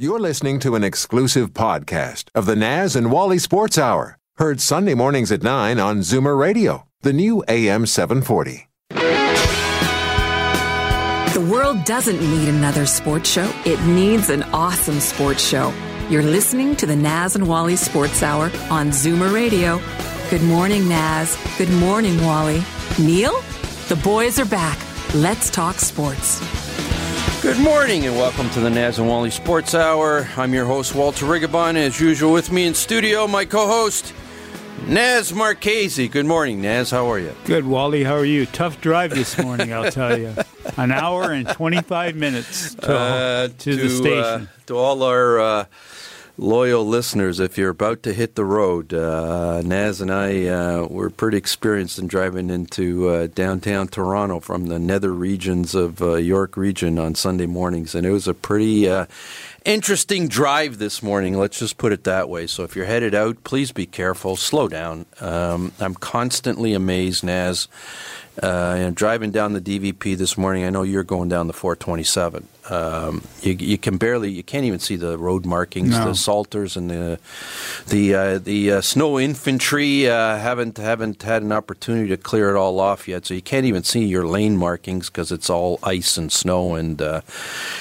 You're listening to an exclusive podcast of the Naz and Wally Sports Hour, heard Sunday mornings at 9 on Zoomer Radio, the new AM 740. The world doesn't need another sports show, it needs an awesome sports show. You're listening to the Naz and Wally Sports Hour on Zoomer Radio. Good morning, Naz. Good morning, Wally. Neil? The boys are back. Let's talk sports. Good morning and welcome to the Naz and Wally Sports Hour. I'm your host, Walter Rigabon. As usual, with me in studio, my co host, Naz Marchese. Good morning, Naz. How are you? Good, Wally. How are you? Tough drive this morning, I'll tell you. An hour and 25 minutes to, Uh, to, the station. to all our uh, loyal listeners, if you're about to hit the road, uh, Naz and I uh, were pretty experienced in driving into uh, downtown Toronto from the nether regions of uh, York region on Sunday mornings, and it was a pretty uh, interesting drive this morning. Let's just put it that way. So if you're headed out, please be careful, slow down. Um, I'm constantly amazed, Naz. Uh, know, driving down the DVP this morning, I know you're going down the 427. Um, you, you can barely, you can't even see the road markings, No. the salters, and the the uh, the uh, snow infantry uh, haven't haven't had an opportunity to clear it all off yet. So you can't even see your lane markings because it's all ice and snow. And uh,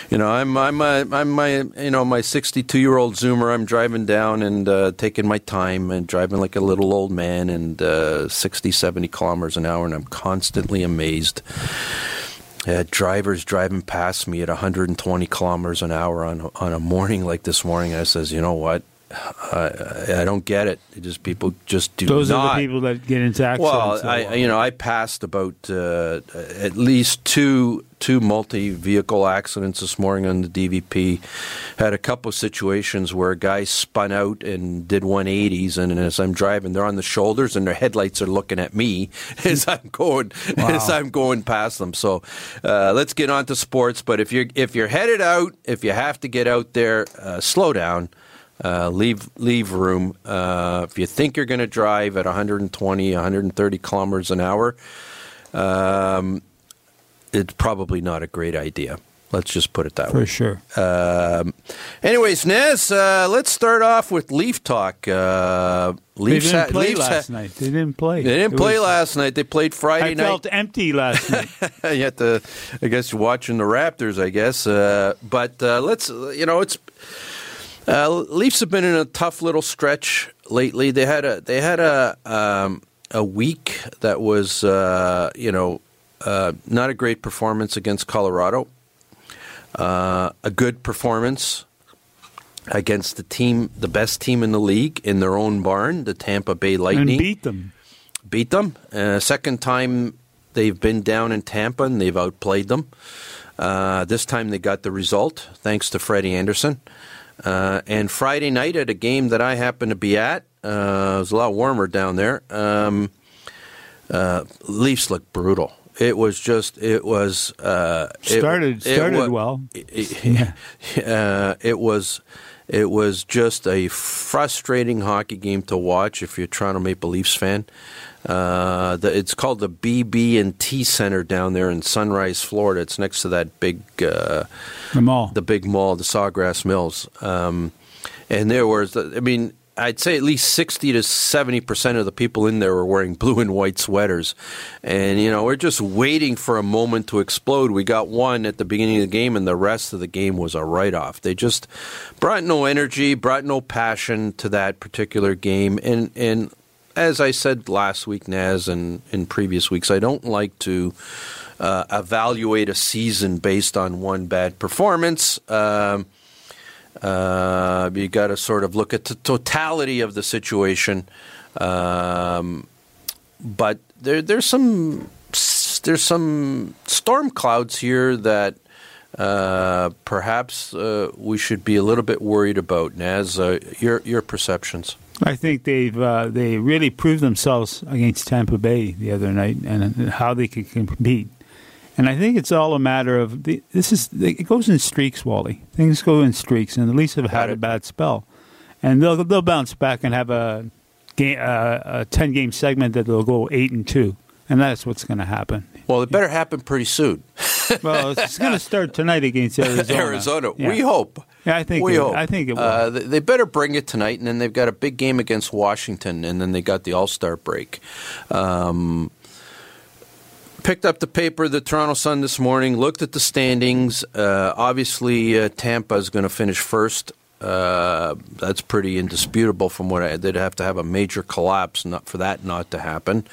you know, I'm I'm uh, I'm my you know my 62 year old Zoomer. I'm driving down and uh, taking my time and driving like a little old man and uh, 60, 70 kilometers an hour, and I'm constantly amazed at drivers driving past me at 120 kilometers an hour on on a morning like this morning. I says, you know what? I, I don't get it. It just people just do Those not. are the people that get into accidents. Well, I you know I passed about uh, at least two two multi vehicle accidents this morning on the DVP. Had a couple of situations where a guy spun out and did 180s, and as I'm driving, they're on the shoulders and their headlights are looking at me as I'm going as I'm going past them. So uh, let's get on to sports. But if you're if you're headed out, if you have to get out there, uh, slow down. Uh, leave leave room. Uh, if you think you're going to drive at 120, 130 kilometers an hour, um, it's probably not a great idea. Let's just put it that for way. For sure. Um, anyways, Naz, uh, let's start off with Leaf talk. Uh, They Leafs didn't ha- play Leafs ha- last night. They didn't play. They didn't It play was- last night. They played Friday I night. I felt empty last night. you have to, I guess, you're watching the Raptors, I guess. Uh, but uh, let's, you know, it's uh, Leafs have been in a tough little stretch lately. They had a they had a um, a week that was, uh, you know, uh, not a great performance against Colorado. Uh, a good performance against the team, the best team in the league in their own barn, the Tampa Bay Lightning and beat them. beat them. Uh, second time they've been down in Tampa and they've outplayed them. Uh, this time they got the result thanks to Freddie Andersen. Uh, and Friday night at a game that I happened to be at, uh, it was a lot warmer down there. Um, uh, Leafs looked brutal. It was just, it was. Uh, it- Started- it started wa- well. it- uh, it was it was just a frustrating hockey game to watch if you're a Toronto Maple Leafs fan. Uh, the, it's called the BB and T Center down there in Sunrise, Florida. It's next to that big uh, The mall. the big mall, the Sawgrass Mills. Um, and there was, I mean, I'd say at least 60 to 70% of the people in there were wearing blue and white sweaters. And, you know, we're just waiting for a moment to explode. We got one at the beginning of the game, and the rest of the game was a write off. They just brought no energy, brought no passion to that particular game. And, and as I said last week, Naz, and in previous weeks, I don't like to uh, evaluate a season based on one bad performance. Um, uh, you got to sort of look at the totality of the situation. Um, but there, there's some there's some storm clouds here that uh, perhaps uh, we should be a little bit worried about. Naz, uh, your your perceptions. I think they've uh, they really proved themselves against Tampa Bay the other night and how they could compete. And I think it's all a matter of the, this is it goes in streaks, Wally. Things go in streaks, and the Leafs have had a bad spell, and they'll they'll bounce back and have a game uh, a ten game segment that they'll go eight and two, and that's what's going to happen. Well, it better happen pretty soon. Well, it's going to start tonight against Arizona. Arizona. Yeah. We hope. Yeah, I think we it, hope. I think it will. Uh, they they better bring it tonight, and then they've got a big game against Washington, and then they got the All Star break. Um, picked up the paper, the Toronto Sun this morning. Looked at the standings. Uh, obviously, uh, Tampa is going to finish first. Uh, that's pretty indisputable from what I they'd have to have a major collapse not for that not to happen.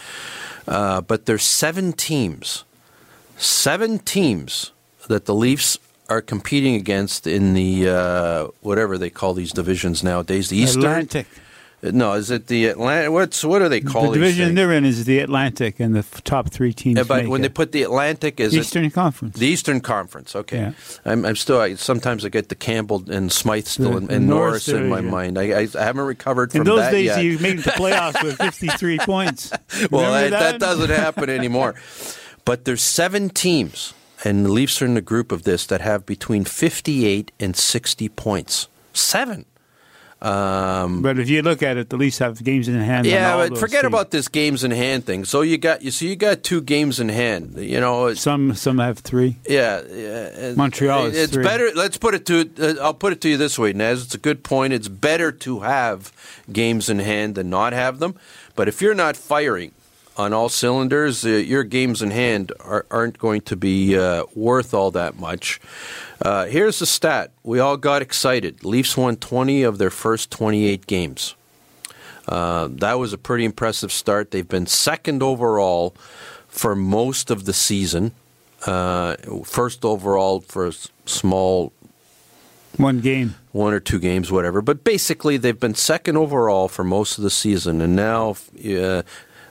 Uh, but there's seven teams, seven teams that the Leafs are competing against in the uh, whatever they call these divisions nowadays. The Eastern. Atlantic. No, is it the Atlantic? What's what are they call the division they're in is the Atlantic, and the f- top three teams. Yeah, but when they put the Atlantic, is it Eastern Conference, the Eastern Conference? Okay, Yeah. I'm, I'm still. I, sometimes I get the Campbell and Smythe still The- and, and Norris Norris in my mind. I, I, I haven't recovered from in those that days, yet. you made the playoffs with 53 points. well, that, that doesn't happen anymore. But there's seven teams, and the Leafs are in the group of this that have between 58 and 60 points. Seven. Um, But if you look at it, the Leafs have games in hand. yeah, but forget about this games in hand thing. So you got you so you got two games in hand. You know, some. Some have three. yeah, yeah, Montreal is It's three. better. Let's put it to. Uh, I'll put it to you this way, Naz. It's a good point. It's better to have games in hand than not have them. But if you're not firing on all cylinders, uh, your games in hand are, aren't going to be uh, worth all that much. Uh, here's the stat: we all got excited. Leafs won 20 of their first 28 games. Uh, that was a pretty impressive start. They've been second overall for most of the season. Uh, first overall for a small One game. one or two games, whatever. But basically, they've been second overall for most of the season, and now uh,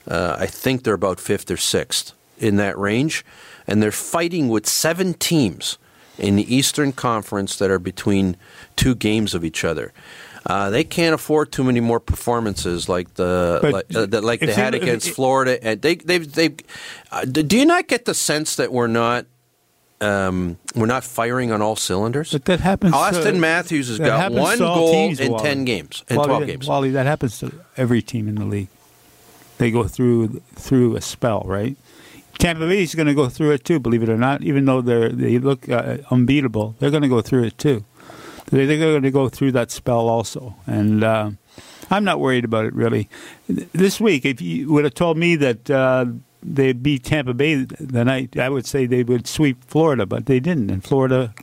uh, I think they're about fifth or sixth in that range, and they're fighting with seven teams in the Eastern Conference that are between two games of each other. Uh, they can't afford too many more performances like the like, uh, that, like they had against it- Florida, and they they they. Uh, do you not get the sense that we're not um, we're not firing on all cylinders? But that happens. Austin to, Matthews has got one goal teams, in Wally. 10 games, in Wally, 12 games. Wally, that happens to every team in the league. They go through through a spell, right? Tampa Bay is going to go through it too. Believe it or not, even though they they look uh, unbeatable, they're going to go through it too. They- They're going to go through that spell also, and uh, I'm not worried about it really. This week, if you would have told me that uh, they beat Tampa Bay the night, I would say they would sweep Florida, but they didn't. And Florida,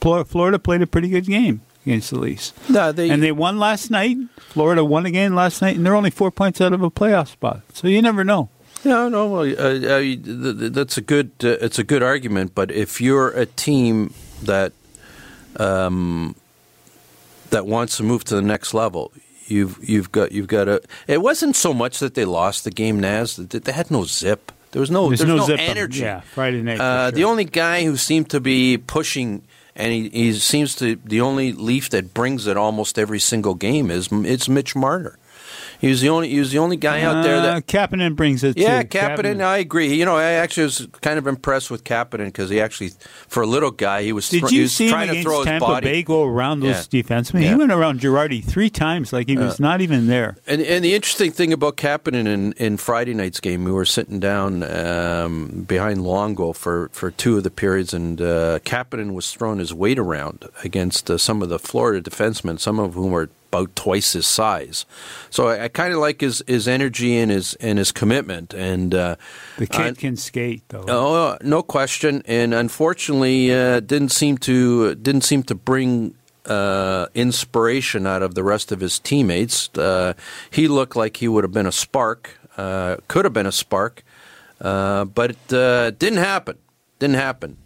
Florida played a pretty good game against the Leafs. No, they, And they won last night. Florida won again last night, and they're only four points out of a playoff spot. So you never know. no, no. Well, uh, th- that's a good. Uh, it's a good argument. But if you're a team that um, that wants to move to the next level, you've you've got you've got to. It wasn't so much that they lost the game, Naz. They, they had no zip. There was no. There's there was no no, energy. yeah, Friday night, Uh, sure. The only guy who seemed to be pushing. And he, he seems to the only Leaf that brings it almost every single game is it's Mitch Marner. He was the only he was the only guy out there that Uh, Kapanen brings it. yeah. Kapanen, I agree. You know, I actually was kind of impressed with Kapanen because he actually, for a little guy, he was, Did he you was see him trying to against throw his Tampa body. Bay go around those defensemen? He went around Girardi three times like he was not even there. And, and the interesting thing about Kapanen in, in Friday night's game, we were sitting down um, behind Luongo for, for two of the periods, and uh, Kapanen was throwing his weight around against uh, some of the Florida defensemen, some of whom were about twice his size. So I, I kind of like his, his energy and his and his commitment. And uh, The kid I- can skate though. Oh, no question. And unfortunately, uh, didn't seem to didn't seem to bring uh, inspiration out of the rest of his teammates. Uh, he looked like he would have been a spark. Uh, could have been a spark, uh, but it uh, didn't happen. Didn't happen.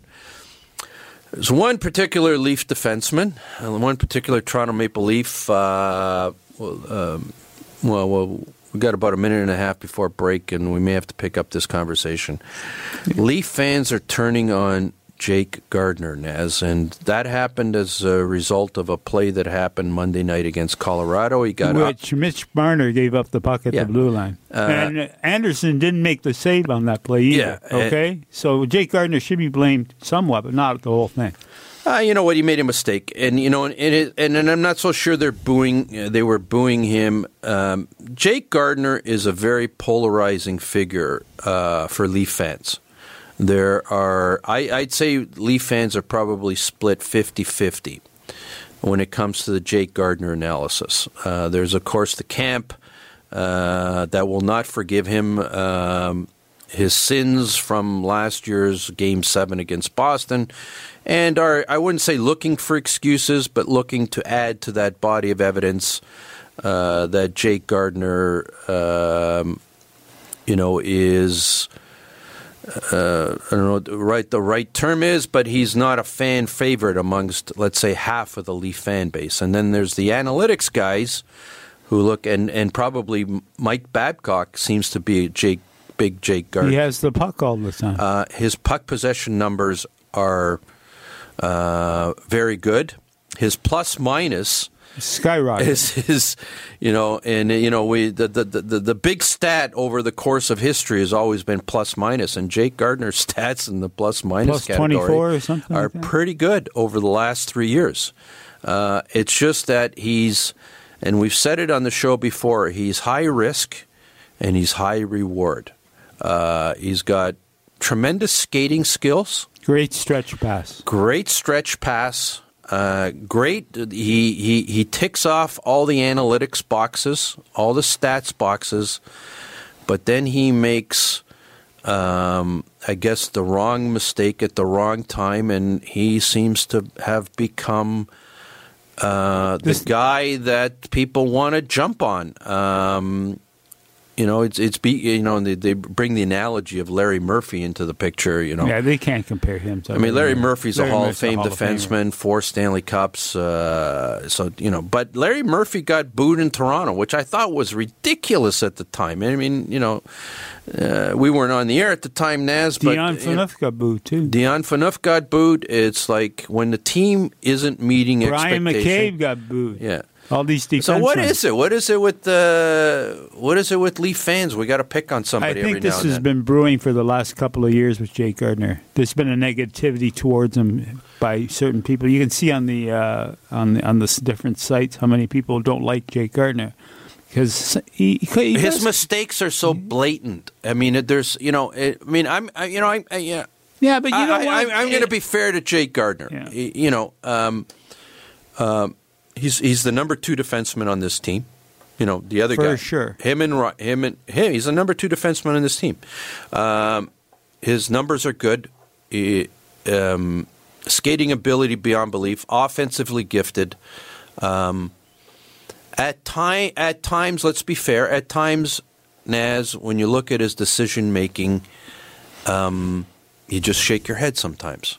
There's one particular Leaf defenseman, one particular Toronto Maple Leaf. Uh, well, um, well, well, we got about a minute and a half before break, and we may have to pick up this conversation. Leaf fans are turning on Jake Gardiner, Naz, and that happened as a result of a play that happened Monday night against Colorado. He got up. Which Mitch Marner gave up the puck at Yeah. the blue line, Uh, and Andersen didn't make the save on that play either. Yeah, okay, so Jake Gardiner should be blamed somewhat, but not the whole thing. Uh, you know what? He made a mistake, and you know, and it, and, and I'm not so sure they're booing. Uh, they were booing him. Um, Jake Gardiner is a very polarizing figure uh, for Leaf fans. There are, I, I'd say, Leaf fans are probably split 50-50. when it comes to the Jake Gardiner analysis. Uh, there's, of course, the camp uh, that will not forgive him um, his sins from last year's Game 7 against Boston and are, I wouldn't say looking for excuses, but looking to add to that body of evidence uh, that Jake Gardiner, um, you know, is. Uh, I don't know what the right the right term is, but he's not a fan favorite amongst, let's say, half of the Leaf fan base. And then there's the analytics guys who look and and probably Mike Babcock seems to be a Jake big Jake Gardiner. He has the puck all the time. Uh, his puck possession numbers are uh, very good. His plus minus skyrocket is his, you know, and you know we the, the the the big stat over the course of history has always been plus minus, and Jake Gardiner's stats in the plus minus plus category or something are like pretty good over the last three years. Uh, it's just that he's, and we've said it on the show before, he's high risk and he's high reward. Uh, he's got tremendous skating skills. Great stretch pass. Great stretch pass. Uh, great. He, he he ticks off all the analytics boxes, all the stats boxes, but then he makes, um, I guess, the wrong mistake at the wrong time, and he seems to have become uh, the This- guy that people want to jump on. Um, you know, it's it's be you know they, they bring the analogy of Larry Murphy into the picture. You know, Yeah, they can't compare him to. I mean, Larry Murphy's Larry a Hall Murphy's of Fame Hall of defenseman, four Stanley Cups. Uh, so you know, but Larry Murphy got booed in Toronto, which I thought was ridiculous at the time. I mean, you know, uh, we weren't on the air at the time. But Dion you know, Phaneuf got booed too. Dion Phaneuf got booed. It's like when the team isn't meeting Bryan expectation. McCabe got booed. Yeah. All these defensemen. So what is it? What is it with the what is it with Leaf fans? We got to pick on I somebody every think this now and has then. been brewing for the last couple of years with Jake Gardiner. There's been a negativity towards him by certain people. You can see on the uh, on the, on the different sites how many people don't like Jake Gardiner because he, he, His does- mistakes are so blatant. I mean, there's you know, it, I mean, I'm I, you know, I'm I, yeah. yeah, but you I, know I, what? I, I'm going to be fair to Jake Gardiner. Yeah. You know, um, um, he's he's the number two defenseman on this team. You know, the other For guy, sure. Him and him and him. He's the number two defenseman on this team. Um, his numbers are good. He, um, skating ability beyond belief. Offensively gifted. Um, at time, at times, let's be fair. At times, Naz, when you look at his decision making, um, you just shake your head sometimes.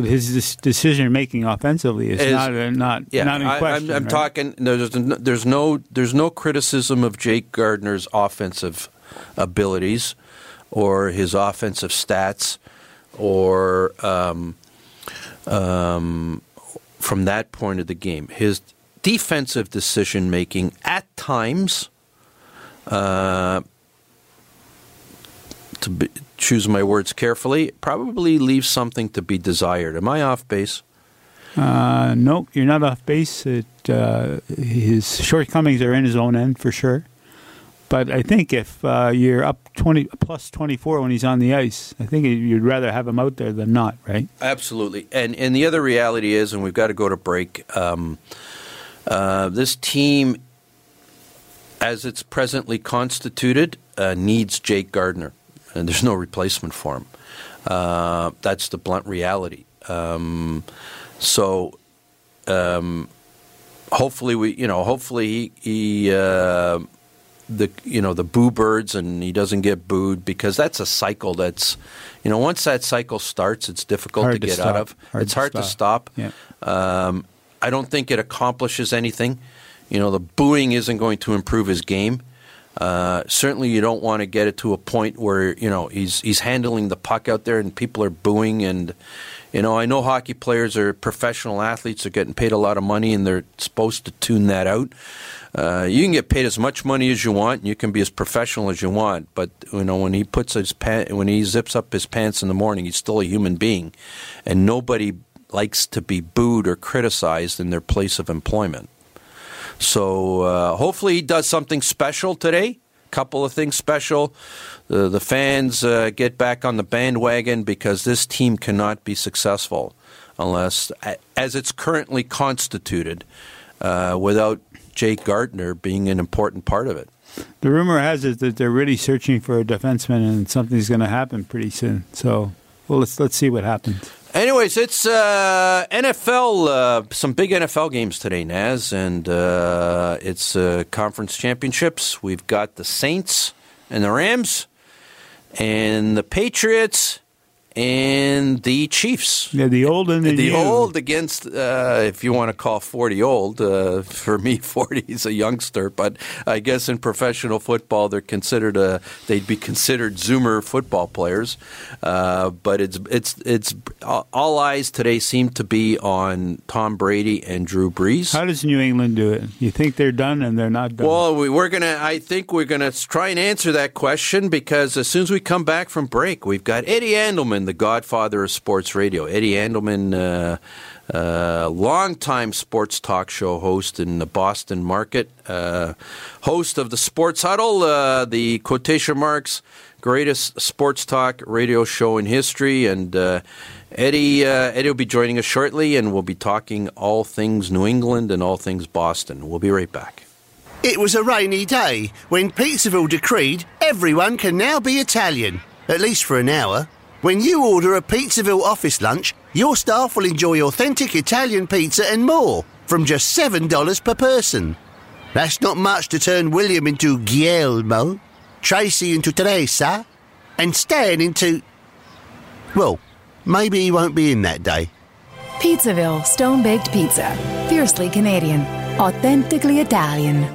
But his decision making offensively is, Is- not uh, not Yeah, not in I, question. I'm, I'm right? talking. There's no- there's no there's no criticism of Jake Gardiner's offensive abilities or his offensive stats or um, um, from that point of the game. His defensive decision making at times. Uh, to be, choose my words carefully, probably leaves something to be desired. Am I off base? Uh, no, you're not off base. It, uh, his shortcomings are in his own end for sure. But I think if uh, you're up twenty plus twenty four when he's on the ice, I think you'd rather have him out there than not, right? Absolutely, and and the other reality is, and we've got to go to break. Um, uh, this team, as it's presently constituted, uh, needs Jake Gardiner, and there's no replacement for him. Uh, that's the blunt reality. Um, so, um, hopefully, we you know, hopefully he. he uh, the you know the boo birds and he doesn't get booed because that's a cycle that's you know once that cycle starts it's difficult Hard to to get stop. out of Hard it's to hard to stop. stop Yeah. um, I don't think it accomplishes anything you know the booing isn't going to improve his game uh, certainly you don't want to get it to a point where you know he's he's handling the puck out there and people are booing and you know I know hockey players are professional athletes they're getting paid a lot of money and they're supposed to tune that out uh, you can get paid as much money as you want, and you can be as professional as you want. But you know, when he puts his pant, when he zips up his pants in the morning, he's still a human being, and nobody likes to be booed or criticized in their place of employment. So uh, hopefully, he does something special today. Couple of things special. The the fans uh, get back on the bandwagon because this team cannot be successful unless, as it's currently constituted, uh, without Jake Gardiner being an important part of it. The rumor has it that they're really searching for a defenseman, and something's going to happen pretty soon. So, well, let's let's see what happens. Anyways, it's uh, NFL, uh, some big NFL games today, Naz, and uh, it's uh, conference championships. We've got the Saints and the Rams, and the Patriots and the Chiefs. Yeah, the old and the, the old against, uh, if you want to call forty old. Uh, for me, forty is a youngster, but I guess in professional football, they're considered a they'd be considered Zoomer football players. Uh, but it's it's it's all eyes today seem to be on Tom Brady and Drew Brees. How does New England do it? You think they're done and they're not done? Well, we, we're gonna. I think we're gonna try and answer that question because as soon as we come back from break, we've got Eddie Andelman the godfather of sports radio. Eddie Andelman, uh, uh, longtime sports talk show host in the Boston market, uh, host of the Sports Huddle, uh, the quotation marks greatest sports talk radio show in history, and uh, Eddie uh, Eddie will be joining us shortly, and we'll be talking all things New England and all things Boston. We'll be right back. It was a rainy day when Pizzaville decreed everyone can now be Italian, at least for an hour. When you order a Pizzaville office lunch, your staff will enjoy authentic Italian pizza and more from just $7 per person. That's not much to turn William into Guillermo, Tracy into Teresa, and Stan into. Well, maybe he won't be in that day. Pizzaville Stone Baked Pizza. Fiercely Canadian. Authentically Italian.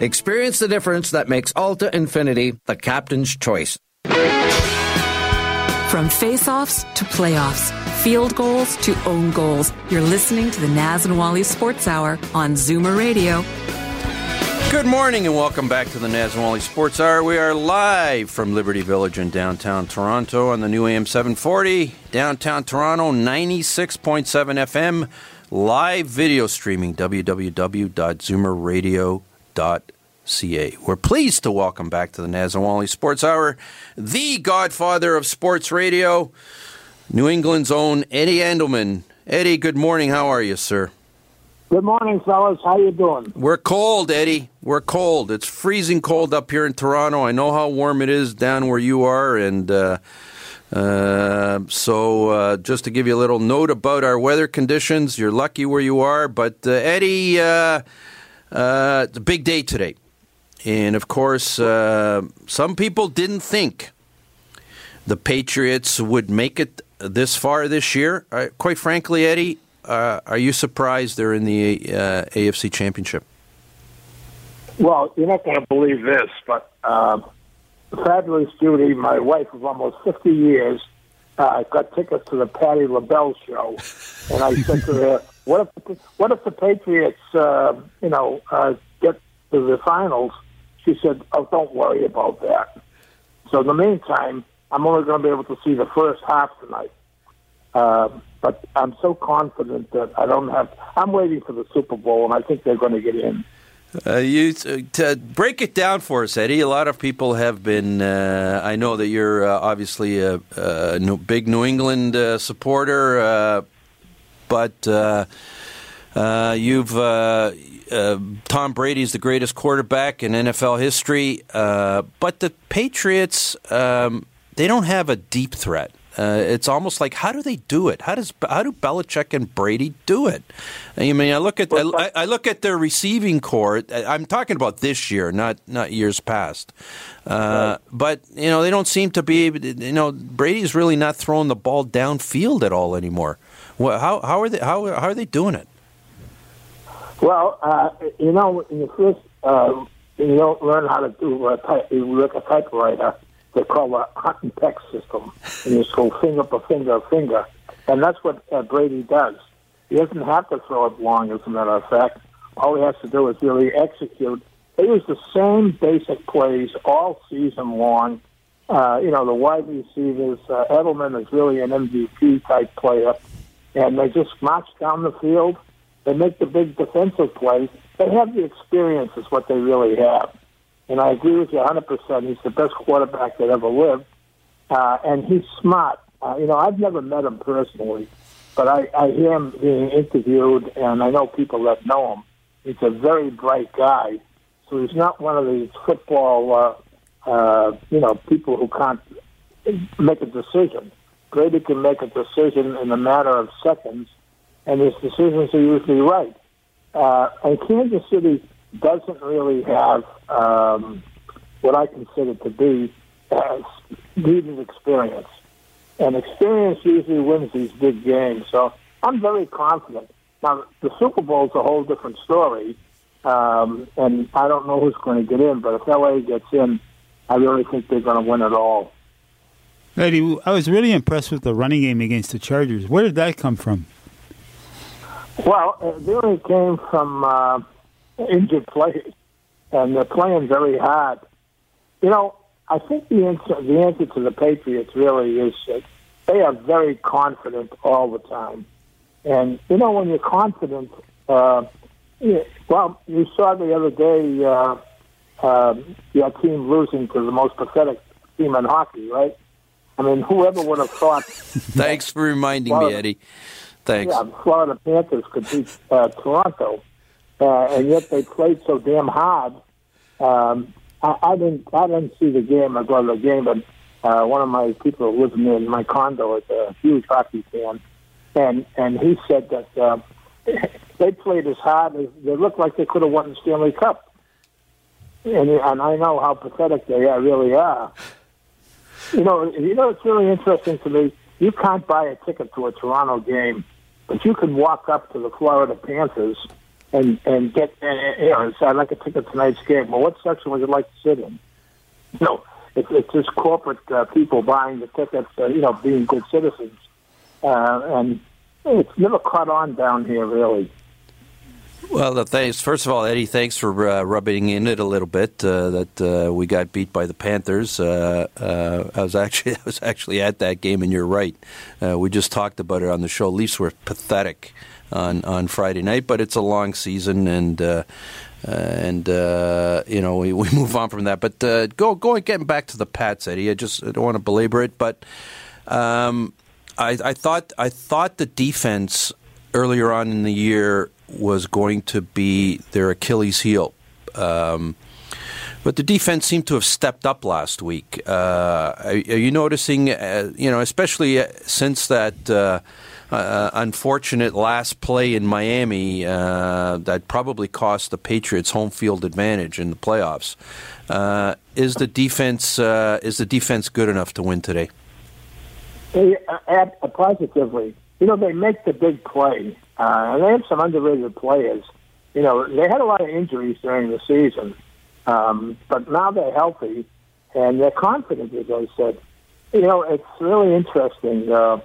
Experience the difference that makes Alta Infiniti the captain's choice. From face-offs to playoffs, field goals to own goals, you're listening to the Naz and Wally Sports Hour on Zoomer Radio. Good morning and welcome back to the Naz and Wally Sports Hour. We are live from Liberty Village in downtown Toronto on the new AM 740, downtown Toronto 96.7 FM, live video streaming www.zoomerradio.com ca. We're pleased to welcome back to the Naz and Wally Sports Hour the godfather of sports radio, New England's own Eddie Andelman. Eddie, good morning. How are you, sir? Good morning, fellas. How you doing? We're cold, Eddie. We're cold. It's freezing cold up here in Toronto. I know how warm it is down where you are, and uh, uh, so uh, just to give you a little note about our weather conditions, you're lucky where you are. But uh, Eddie, uh, it's a big day today. And of course, uh, some people didn't think the Patriots would make it this far this year. Uh, quite frankly, Eddie, uh, are you surprised they're in the uh, AFC Championship? Well, you're not going to believe this, but uh, fabulous Judy, my wife of almost 50 years, uh, got tickets to the Patti LaBelle show, and I said to her, "What if what if the Patriots, uh, you know, uh, get to the finals?" She said, "Oh, don't worry about that." So in the meantime, I'm only going to be able to see the first half tonight. Uh, but I'm so confident that I don't have. I'm waiting for the Super Bowl, and I think they're going to get in. Uh, you uh, to break it down for us, Eddie. A lot of people have been. Uh, I know that you're uh, obviously a, a, big New England uh, supporter, uh, but you've Tom Brady's the greatest quarterback in NFL history. but the Patriots, um, they don't have a deep threat. Uh, it's almost like how do they do it? How does how do Belichick and Brady do it? I mean, I look at I, I look at their receiving corps. I'm talking about this year, not not years past. Uh, but you know, they don't seem to be. You know, Brady's really not throwing the ball downfield at all anymore. Well, how how are they how how are they doing it? Well, uh, you know, in the first, uh, you don't learn how to do a type, you work a typewriter they call a hunt and peck system, and you go finger per finger, finger, and that's what uh, Brady does. He doesn't have to throw it long, as a matter of fact. All he has to do is really execute. They use the same basic plays all season long. Uh, you know, the wide receivers, uh, Edelman is really an MVP type player, and they just march down the field. They make the big defensive plays. They have the experience, is what they really have. And I agree with you 100%. He's the best quarterback that ever lived. Uh, and he's smart. Uh, you know, I've never met him personally, but I, I hear him being interviewed, and I know people that know him. He's a very bright guy. So he's not one of these football, uh, uh, you know, people who can't make a decision. Brady can make a decision in a matter of seconds, and his decisions are usually right. Uh, and Kansas City doesn't really have um, what I consider to be uh, needed experience. And experience usually wins these big games. So I'm very confident. Now, the Super Bowl is a whole different story. Um, and I don't know who's going to get in, but if LA gets in, I really think they're going to win it all. Eddie, I was really impressed with the running game against the Chargers. Where did that come from? Well, it really came from uh, injured players, and they're playing very hard. You know, I think the answer, the answer to the Patriots really is that they are very confident all the time. And, you know, when you're confident, uh, well, you saw the other day uh, uh, your team losing to the most pathetic team in hockey, right? I mean, whoever would have thought. Thanks for reminding Florida, me, Eddie. Thanks. Yeah, Florida Panthers could beat uh, Toronto uh, and yet they played so damn hard. Um, I, I didn't I didn't see the game. I go to the game, but uh, one of my people who lives in my condo is a huge hockey fan, and and he said that uh, they played as hard as they looked like they could have won the Stanley Cup. And, and I know how pathetic they are, really are. You know, you know, it's really interesting to me. You can't buy a ticket to a Toronto game, but you can walk up to the Florida Panthers and and get and, you know, I'd like to ticket tonight's game. Well, what section would you like to sit in? You know, it's it's just corporate uh, people buying the tickets. Uh, you know, being good citizens, uh, and it's never caught on down here really. Well, thanks. First of all, Eddie, thanks for uh, rubbing in it a little bit uh, that uh, we got beat by the Panthers. Uh, uh, I was actually I was actually at that game, and you're right. Uh, we just talked about it on the show. Leafs were pathetic on on Friday night, but it's a long season, and uh, uh, and uh, you know we, we move on from that. But uh, go going getting back to the Pats, Eddie. I just I don't want to belabor it, but um, I, I thought I thought the defense earlier on in the year was going to be their Achilles heel. Um, but the defense seemed to have stepped up last week. Uh, are, you noticing, uh, you know, especially since that uh, uh, unfortunate last play in Miami uh, that probably cost the Patriots home field advantage in the playoffs. Uh, is the defense uh, is the defense good enough to win today? They, uh, positively, you know, they make the big play, uh, and they have some underrated players. You know, they had a lot of injuries during the season, um, but now they're healthy and they're confident, as I said. You know, it's really interesting. Uh,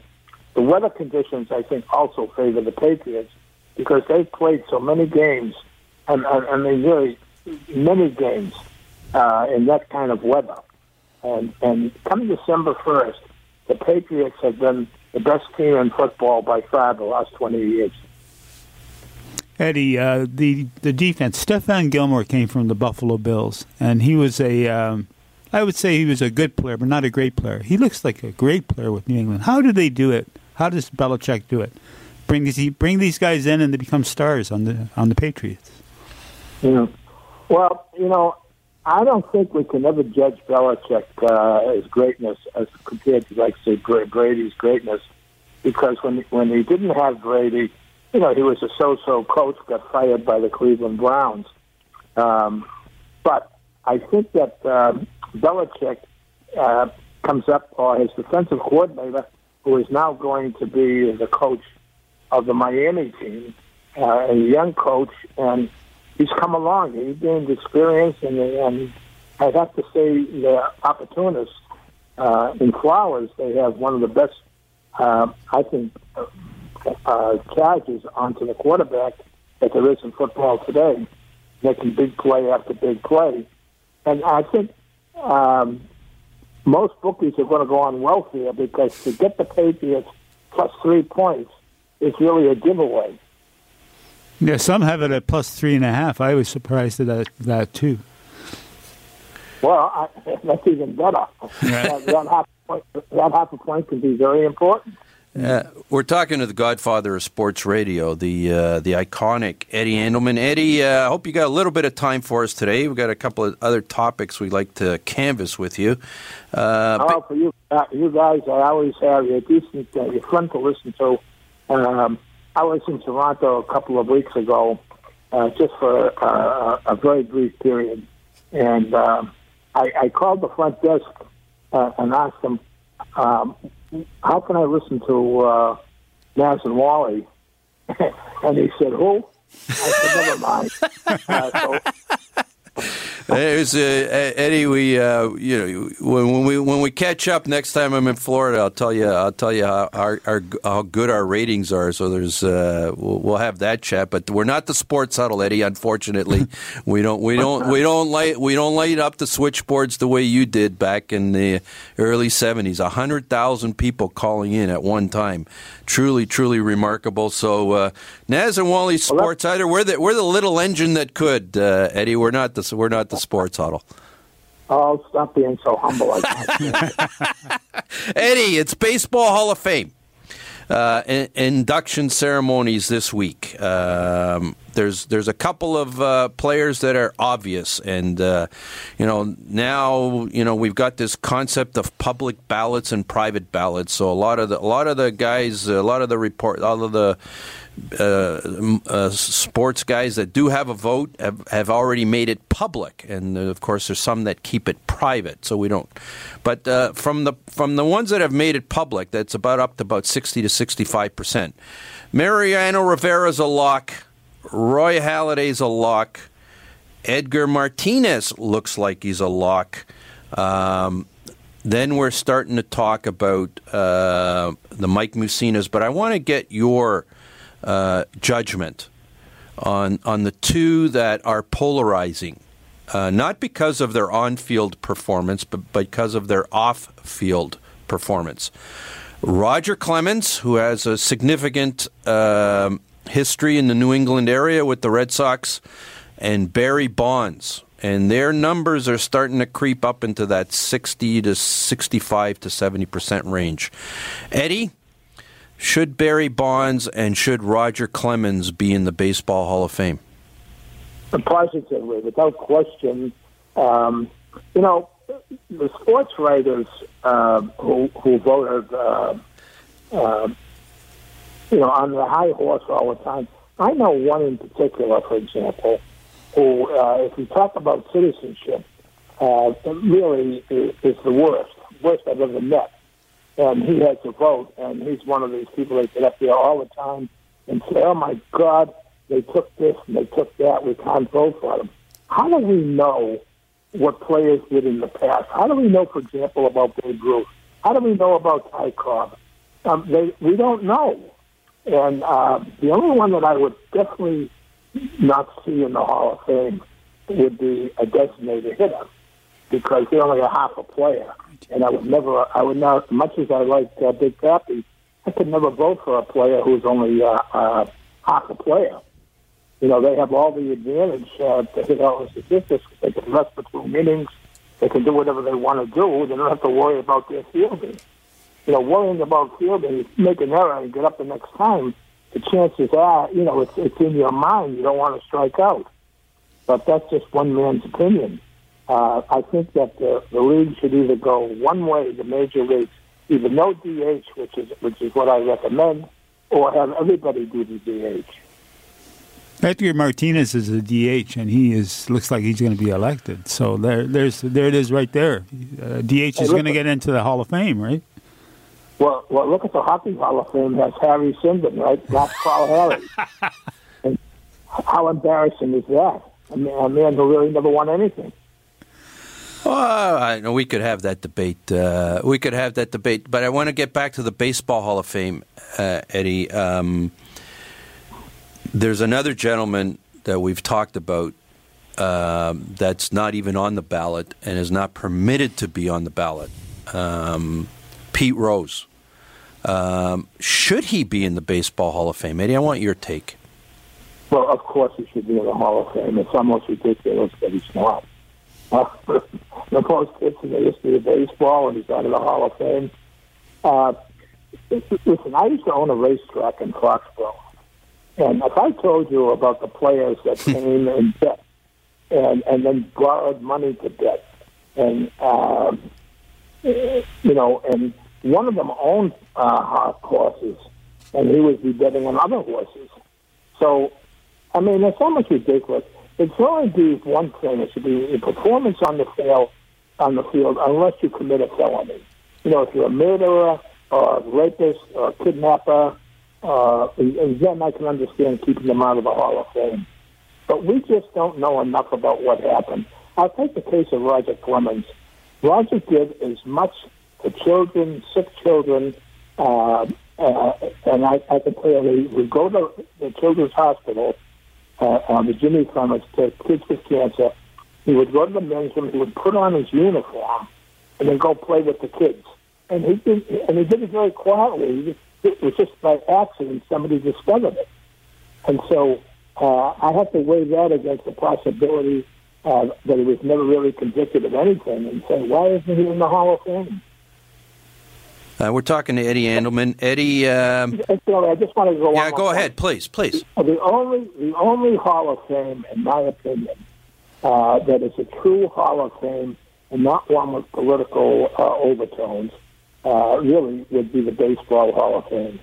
the weather conditions, I think, also favor the Patriots because they've played so many games, and, and, and really many games uh, in that kind of weather. And and come December first, the Patriots have been the best team in football by far the last 20 years. Eddie, uh, the the defense. Stephon Gilmore came from the Buffalo Bills, and he was a, um, I would say he was a good player, but not a great player. He looks like a great player with New England. How do they do it? How does Belichick do it? Bring these bring these guys in, and they become stars on the on the Patriots. Yeah. Well, you know, I don't think we can ever judge Belichick uh, greatness as compared to, like, say, Brady's greatness, because when when he didn't have Brady you know, he was a so-so coach, got fired by the Cleveland Browns. Um, but I think that um, Belichick uh, comes up, or his defensive coordinator, who is now going to be the coach of the Miami team, uh, a young coach, and he's come along. He gained experience, and, and I'd have to say the opportunists uh, in Flowers, they have one of the best, uh, I think, uh, charges onto the quarterback that there is in football today, making big play after big play. And I think um, most bookies are going to go on welfare because to get the Patriots plus three points is really a giveaway. Yeah, some have it at plus three and a half. I was surprised at that, that too. Well, I, that's even better. that, that, half point, that half a point can be very important. Uh, we're talking to the godfather of sports radio, the uh, the iconic Eddie Andelman. Eddie, uh, I hope you got a little bit of time for us today. We've got a couple of other topics we'd like to canvass with you. Uh, oh, for you, uh, you guys, I always have you decent. Uh, you're fun to listen to. Um, I was in Toronto a couple of weeks ago, uh, just for uh, a very brief period, and um, I, I called the front desk uh, and asked them. Um, how can I listen to uh, Naz and Wally? and he said, who? I said, never mind. Uh, so, it was, uh, Eddie. We, uh, you know, when, when, we when we catch up next time I'm in Florida, I'll tell you. I'll tell you how, our, our, how good our ratings are. So there's, uh, we'll, we'll, have that chat. But we're not the sports huddle, Eddie. Unfortunately, we don't we don't we don't light we don't light up the switchboards the way you did back in the early '70s. A hundred thousand people calling in at one time. Truly, truly remarkable. So uh, Naz and Wally Sports, either we're the we're the little engine that could, uh, Eddie. We're not the we're not the sports huddle. Oh, stop being so humble like that. Eddie, it's Baseball Hall of Fame. Uh, in, induction ceremonies this week. Um, there's there's a couple of uh, players that are obvious, and uh, you know now you know we've got this concept of public ballots and private ballots. So a lot of the a lot of the guys, a lot of the report, all of the uh, uh, sports guys that do have a vote have, have already made it public, and uh, of course there's some that keep it private, so we don't. But uh, from the from the ones that have made it public, that's about up to about sixty to sixty five percent. Mariano Rivera's a lock. Roy Halladay's a lock. Edgar Martinez looks like he's a lock. Um, then we're starting to talk about uh, the Mike Mussinas, but I want to get your uh, judgment on on the two that are polarizing, uh, not because of their on-field performance, but because of their off-field performance. Roger Clemens, who has a significant uh, history in the New England area with the Red Sox, and Barry Bonds. And their numbers are starting to creep up into that 60 to 65 to 70% range. Eddie, should Barry Bonds and should Roger Clemens be in the Baseball Hall of Fame? Positively, without question. Um, you know, the sports writers uh, who, who voted uh, uh, you know, on the high horse all the time. I know one in particular, for example, who, uh, if you talk about citizenship, uh, really is the worst, worst I've ever met. And he has a vote, and he's one of these people that get up there all the time and say, "Oh my God, they took this and they took that. We can't vote for them." How do we know what players did in the past? How do we know, for example, about Babe Ruth? How do we know about Ty Cobb? Um, they, we don't know. And uh, the only one that I would definitely not see in the Hall of Fame would be a designated hitter because they're only a half a player. And I would never, I would not, much as I like uh, Big Papi, I could never vote for a player who's only uh, uh, half a player. You know, they have all the advantage uh, to hit all the statistics. They can rest between innings. They can do whatever they want to do. They don't have to worry about their fielding. You know, worrying about fielding, make an error and get up the next time, the chances are, you know, it's, it's in your mind. You don't want to strike out. But that's just one man's opinion. Uh, I think that the, the league should either go one way, the major leagues, either no DH, which is which is what I recommend, or have everybody do the DH. Edgar Martinez is a DH, and he is looks like he's going to be elected. So there, there's there it is right there. Uh, DH Hey, is going to get into the Hall of Fame, right? Well, well, look at the Hockey Hall of Fame. That's Harry Sinden, right? Not Carl Harry. and how embarrassing is that? I mean, a man who really never won anything. Well, I know we could have that debate. Uh, we could have that debate, but I want to get back to the Baseball Hall of Fame, uh, Eddie. Um, there's another gentleman that we've talked about um, that's not even on the ballot and is not permitted to be on the ballot. Um, Pete Rose. Um, should he be in the Baseball Hall of Fame, Eddie? I want your take. Well, of course he should be in the Hall of Fame. It's almost ridiculous that he's not. Uh, the most hits in the history of baseball, and he's out of the Hall of Fame. Uh, listen, I used to own a racetrack in Foxborough, and if I told you about the players that came and bet, and and then borrowed money to bet, and um, you know, and one of them owned uh, horses, and he would be betting on other horses. So, I mean, it's almost ridiculous. It should only be one thing. It should be a performance on the field, on the field, unless you commit a felony. You know, if you're a murderer or a rapist or a kidnapper, uh, then I can understand keeping them out of the Hall of Fame. But we just don't know enough about what happened. I'll take the case of Roger Clemens. Roger did as much for children, sick children, uh, uh, and I, I can tell you, we go to the children's hospital uh, on the Jimmy Clemens to kids with cancer. He would go to the men's room. He would put on his uniform and then go play with the kids. And he did, and he did it very quietly. It was just by accident somebody discovered it. And so uh, I have to weigh that against the possibility uh, that he was never really convicted of anything and say, why isn't he in the Hall of Fame? Uh, we're talking to Eddie Andelman. Eddie, um, I just want to go yeah, go ahead, please, please. The only, the only Hall of Fame, in my opinion, uh, that is a true Hall of Fame and not one with political uh, overtones, uh, really would be the Baseball Hall of Fame.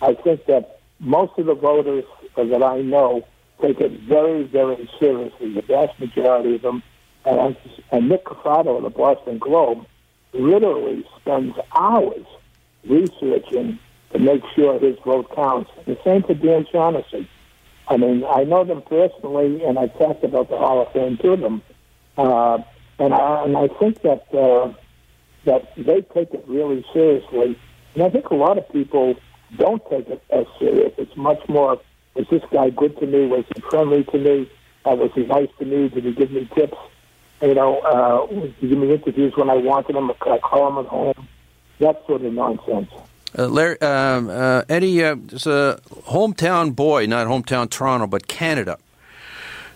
I think that most of the voters uh, that I know take it very, very seriously. The vast majority of them, and, and Nick Cafardo of the Boston Globe literally spends hours researching to make sure his vote counts. The same for Dan Shaughnessy. I mean, I know them personally, and I've talked about the Hall of Fame to them, uh, and I and I think that uh, that they take it really seriously. And I think a lot of people don't take it as serious. It's much more: was this guy good to me? Was he friendly to me? Uh, was he nice to me? Did he give me tips? You know, uh, did he give me interviews when I wanted them? Could I call them at home? That sort of nonsense. Uh, Larry, um, uh, Eddie uh, is a hometown boy, not hometown Toronto, but Canada.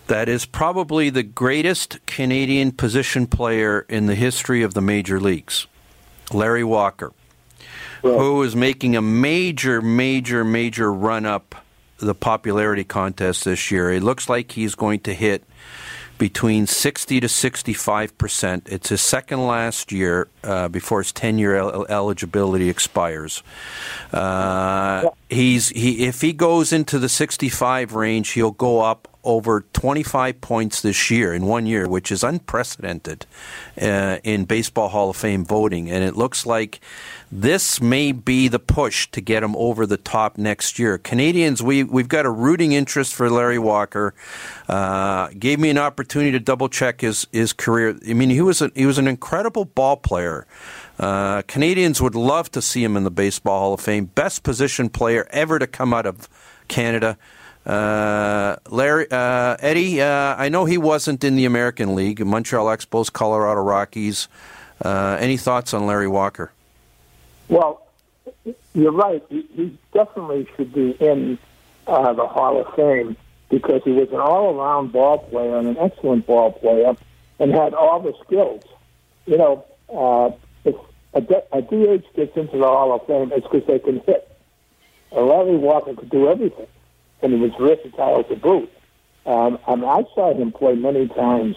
That is probably the greatest Canadian position player in the history of the major leagues, Larry Walker, who is making a major, major, major run up the popularity contest this year. It looks like he's going to hit between 60 to 65 percent. It's his second last year uh, before his 10 year el- eligibility expires. Uh, he's he if he goes into the 65 range, he'll go up over 25 points this year in one year, which is unprecedented uh, in Baseball Hall of Fame voting. And it looks like this may be the push to get him over the top next year. Canadians, we we've got a rooting interest for Larry Walker. Uh, gave me an opportunity to double check his his career. I mean, he was a, he was an incredible ball player. Uh, Canadians would love to see him in the Baseball Hall of Fame. Best position player ever to come out of Canada. Uh, Larry uh, Eddie, uh, I know he wasn't in the American League, Montreal Expos, Colorado Rockies. Uh, any thoughts on Larry Walker? Well, you're right. He, he definitely should be in uh, the Hall of Fame because he was an all-around ball player and an excellent ball player, and had all the skills. You know, uh, if a, a DH gets into the Hall of Fame, it's because they can hit. And Larry Walker could do everything, and he was versatile to boot. Um, I mean, I saw him play many times,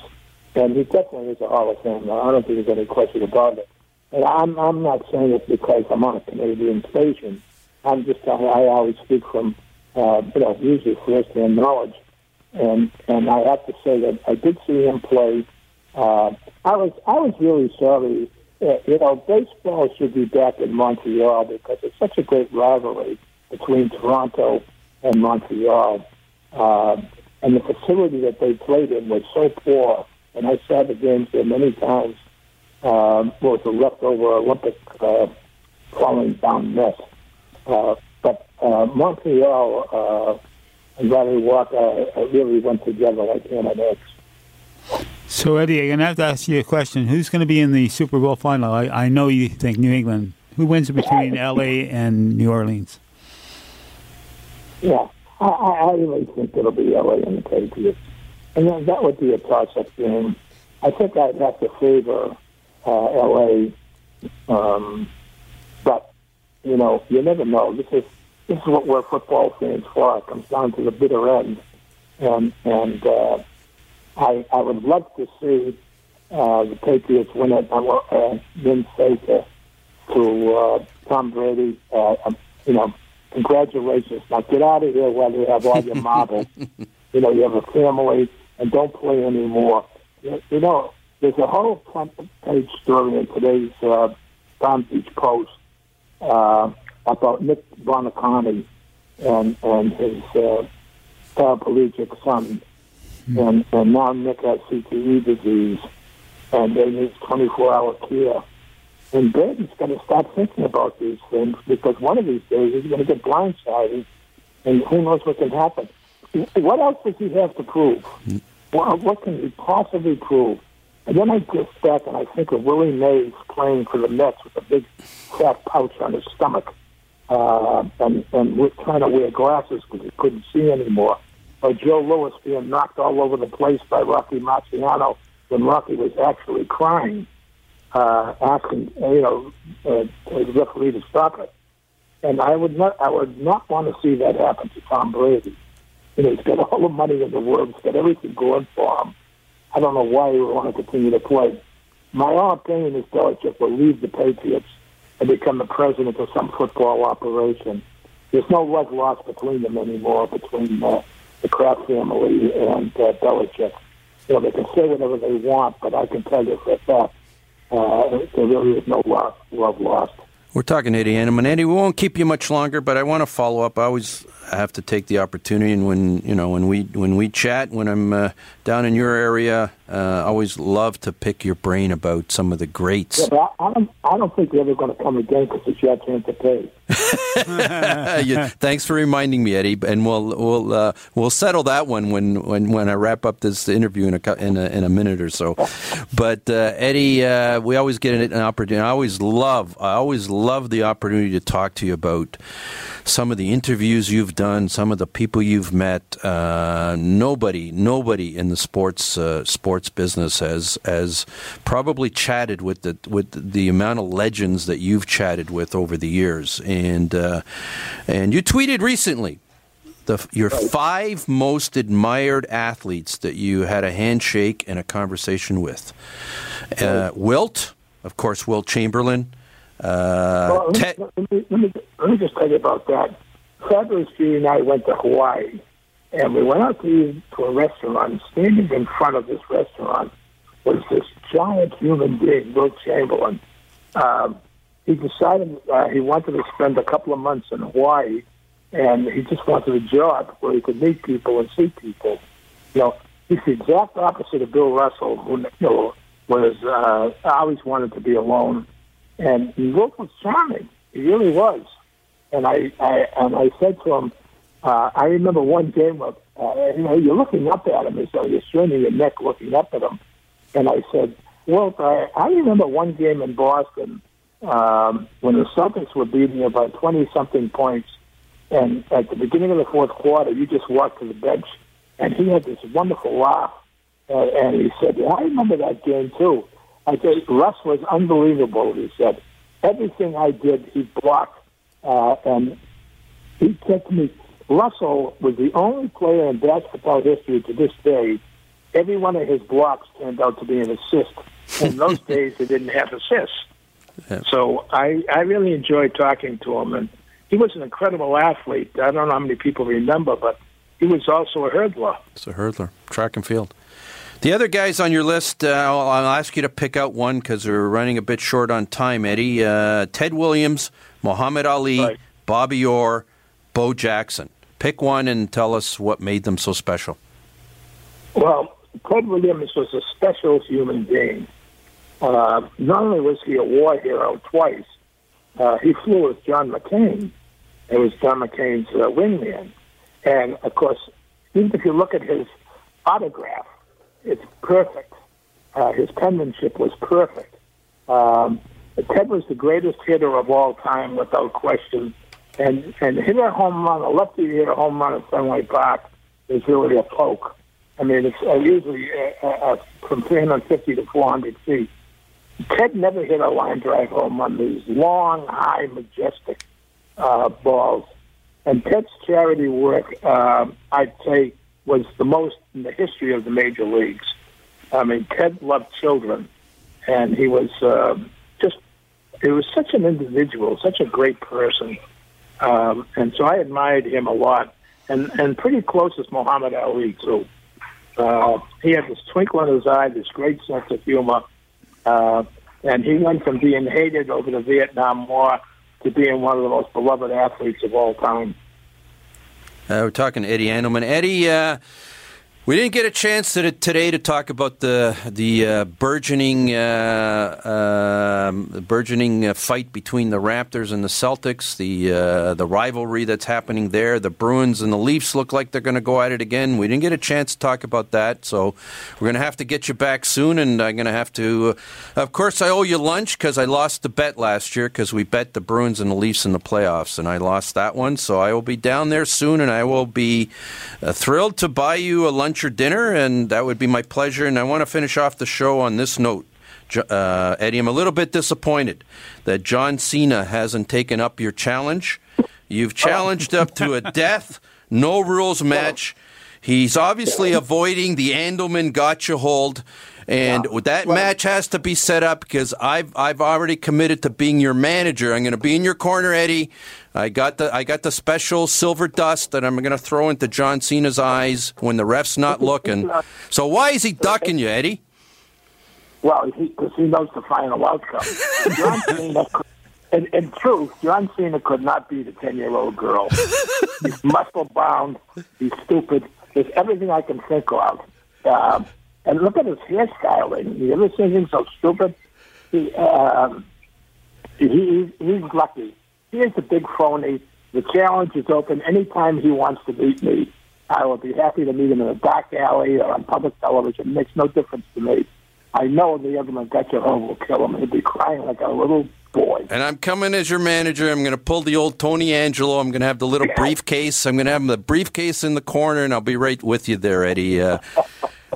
and he definitely is a Hall of Famer. I don't think there's any question about it. And I'm I'm not saying it because I'm on a Canadian station. I'm just I, I always speak from uh, you know usually first-hand knowledge, and and I have to say that I did see him play. Uh, I was I was really sorry. Uh, you know, baseball should be back in Montreal because it's such a great rivalry between Toronto and Montreal. Uh, and the facility that they played in was so poor. And I saw the games there many times. Um, was a leftover Olympic uh, falling down mess. Uh, but uh, Montreal uh, and Larry Walker uh, really went together like ham and eggs. So, Eddie, I'm going to have to ask you a question. Who's going to be in the Super Bowl final? I, I know you think New England. Who wins between L.A. and New Orleans? Yeah, I, I really think it'll be LA and the Patriots. And then that would be a toss-up game. I think I'd have to favor uh, LA, um, but you know, you never know. This is this is what we're football fans for. It comes down to the bitter end, and and uh, I I would love to see uh, the Patriots win it. I will uh, then say to to uh, Tom Brady, uh, um, you know, congratulations. Now get out of here while you have all your marbles. you know, you have a family, and don't play anymore. You, you know, there's a whole front page story in today's uh, Palm Beach Post uh, about Nick Buoniconti and and his uh, paraplegic son. And and now Nick has CTE disease, and they need 24-hour care. And Brady's going to start thinking about these things because one of these days he's going to get blindsided, and who knows what can happen. What else does he have to prove? Mm. What, what can he possibly prove? And then I get back and I think of Willie Mays playing for the Mets with a big fat pouch on his stomach, uh, and and trying to wear glasses because he couldn't see anymore. Or Joe Louis being knocked all over the place by Rocky Marciano when Rocky was actually crying, uh, asking you know uh, the referee to stop it. And I would not I would not want to see that happen to Tom Brady. You know, he's got all the money in the world. He's got everything going for him I don't know why he would want to continue to play. My own opinion is Belichick will leave the Patriots and become the president of some football operation. There's no love lost between them anymore, between uh, the Kraft family and uh, Belichick. You know, they can say whatever they want, but I can tell you for a fact uh, there really is no love, love lost. We're talking Eddie Andelman. Eddie, we won't keep you much longer, but I want to follow up. I always have to take the opportunity, and when you know when we when we chat, when I'm uh, down in your area, uh, I always love to pick your brain about some of the greats. Yeah, but I, I don't, I don't think you're ever going to come again because it's your chance to pay. thanks for reminding me, Eddie, and we'll we'll uh, we'll settle that one when, when, when I wrap up this interview in a in a, in a minute or so. But uh, Eddie, uh, we always get an opportunity. I always love I always love the opportunity to talk to you about some of the interviews you've done, some of the people you've met. Uh, nobody, nobody in the sports uh, sports business has has probably chatted with the with the amount of legends that you've chatted with over the years. And uh, and you tweeted recently the, your five most admired athletes that you had a handshake and a conversation with. Uh, Wilt, of course, Wilt Chamberlain. Uh, well, let, me, let, me, let, me, let me just tell you about that. Fabulous and I went to Hawaii, and we went out to to a restaurant. Standing in front of this restaurant was this giant human being, Wilt Chamberlain. Um, he decided uh, he wanted to spend a couple of months in Hawaii, and he just wanted a job where he could meet people and see people. You know, he's the exact opposite of Bill Russell, who you know, was uh, always wanted to be alone and he was charming. He really was. And I, I and I said to him, uh, I remember one game of, uh, you know, you're looking up at him as though you're straining your neck looking up at him. And I said, well, I, I remember one game in Boston um, when the Celtics were beating you by 20 something points. And at the beginning of the fourth quarter, you just walked to the bench, and he had this wonderful laugh. Uh, and he said, I remember that game too. I said, Russ was unbelievable, he said. Everything I did, he blocked. Uh, and he said to me, Russell was the only player in basketball history to this day, every one of his blocks turned out to be an assist. In those days, they didn't have assists. Yeah. So I, I really enjoyed talking to him. And he was an incredible athlete. I don't know how many people remember, but he was also a hurdler. It's a hurdler, track and field. The other guys on your list, uh, I'll, I'll ask you to pick out one because we're running a bit short on time, Eddie. Uh, Ted Williams, Muhammad Ali, Right. Bobby Orr, Bo Jackson. Pick one and tell us what made them so special. Well, Ted Williams was a special human being. Uh, not only was he a war hero twice, uh, he flew with John McCain. It was John McCain's uh, wingman. And, of course, even if you look at his autograph, it's perfect. Uh, his penmanship was perfect. Um, Ted was the greatest hitter of all time, without question. And and hit a home run, a lefty hit a home run at Fenway Park is really a poke. I mean, it's uh, usually uh, uh, from 350 to 400 feet. Ted never hit a line drive home run. These long, high, majestic uh, balls. And Ted's charity work, uh, I'd say, was the most in the history of the major leagues. I mean, Ted loved children, and he was uh, just, he was such an individual, such a great person. Um, and so I admired him a lot, and, and pretty close as Muhammad Ali, too. Uh, he had this twinkle in his eye, this great sense of humor, uh, and he went from being hated over the Vietnam War to being one of the most beloved athletes of all time. Uh, we're talking to Eddie Andelman. Eddie, uh, we didn't get a chance to, today to talk about the the uh, burgeoning uh, um, the burgeoning uh, fight between the Raptors and the Celtics. The uh, the rivalry that's happening there. The Bruins and the Leafs look like they're going to go at it again. We didn't get a chance to talk about that, so we're going to have to get you back soon. And I'm going to have to. Uh, of course, I owe you lunch because I lost the bet last year because we bet the Bruins and the Leafs in the playoffs, and I lost that one. So I will be down there soon, and I will be uh, thrilled to buy you a lunch or dinner, and that would be my pleasure. And I want to finish off the show on this note. Uh, Eddie, I'm a little bit disappointed that John Cena hasn't taken up your challenge. You've challenged up to a death, no rules match. He's obviously avoiding the Andelman gotcha hold. And that match has to be set up because I've I've already committed to being your manager. I'm going to be in your corner, Eddie. I got the I got the special silver dust that I'm going to throw into John Cena's eyes when the ref's not looking. So why is he ducking you, Eddie? Well, because he, knows the final outcome. John Cena, could- in, in truth, John Cena could not be the 10 year old girl. he's muscle bound, he's stupid, there's everything I can think of. Um, and look at his hairstyling. You ever seen him so stupid? He, um, he, he's lucky. He is a big phony. The challenge is open. Anytime he wants to meet me, I will be happy to meet him in a back alley or on public television. It makes no difference to me. I know the other gotcha home will kill him. He'll be crying like a little boy. And I'm coming as your manager. I'm going to pull the old Tony Angelo. I'm going to have the little briefcase. I'm going to have the briefcase in the corner, and I'll be right with you there, Eddie. Uh,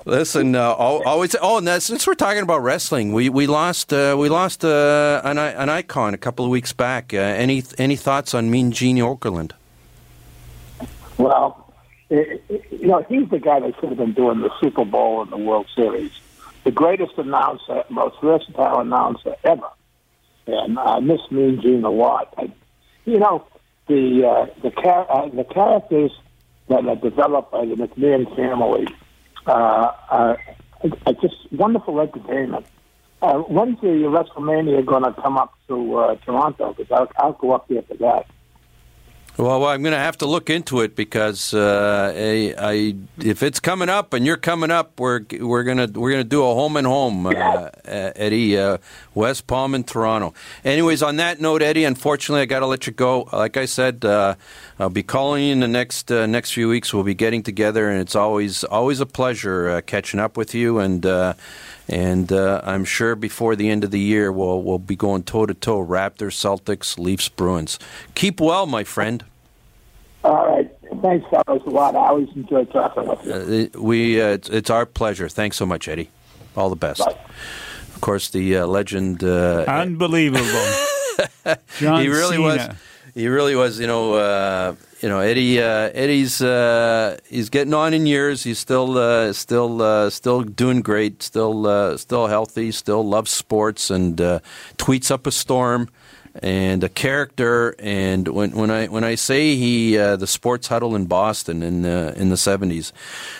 listen, uh, always. Oh, and since we're talking about wrestling, we we lost uh, we lost uh, an an icon a couple of weeks back. Uh, any any thoughts on Mean Gene Okerlund? Well, it, it- you know, he's the guy that should have been doing the Super Bowl and the World Series. The greatest announcer, most versatile announcer ever. And I miss Mean Gene a lot. I, you know, the uh, the char- uh, the characters that are developed by the McMahon family uh, are, are just wonderful entertainment. Uh, when's the WrestleMania going to come up to uh, Toronto? Because I'll, I'll go up there for that. Well, I'm going to have to look into it because uh, I, I, if it's coming up and you're coming up, we're we're gonna we're gonna do a home and home, uh, uh, Eddie, uh, West Palm and Toronto. Anyways, on that note, Eddie, unfortunately, I got to let you go. Like I said, uh, I'll be calling you in the next uh, next few weeks. We'll be getting together, and it's always always a pleasure uh, catching up with you and. Uh, And uh, I'm sure before the end of the year, we'll, we'll be going toe to toe Raptors, Celtics, Leafs, Bruins. Keep well, my friend. All right. Thanks, fellas, a lot. I always enjoy talking with you. Uh, we, uh, it's, it's our pleasure. Thanks so much, Eddie. All the best. Bye. Of course, the uh, legend. Uh, Unbelievable. John he really Cena. was. He really was. You know. Uh, you know, Eddie. Uh, Eddie's. Uh, he's getting on in years. He's still. Uh, still. Uh, still doing great. Still. Uh, still healthy. Still loves sports and uh, tweets up a storm. And a character, and when, when I when I say he uh, the sports huddle in Boston in the in the seventies,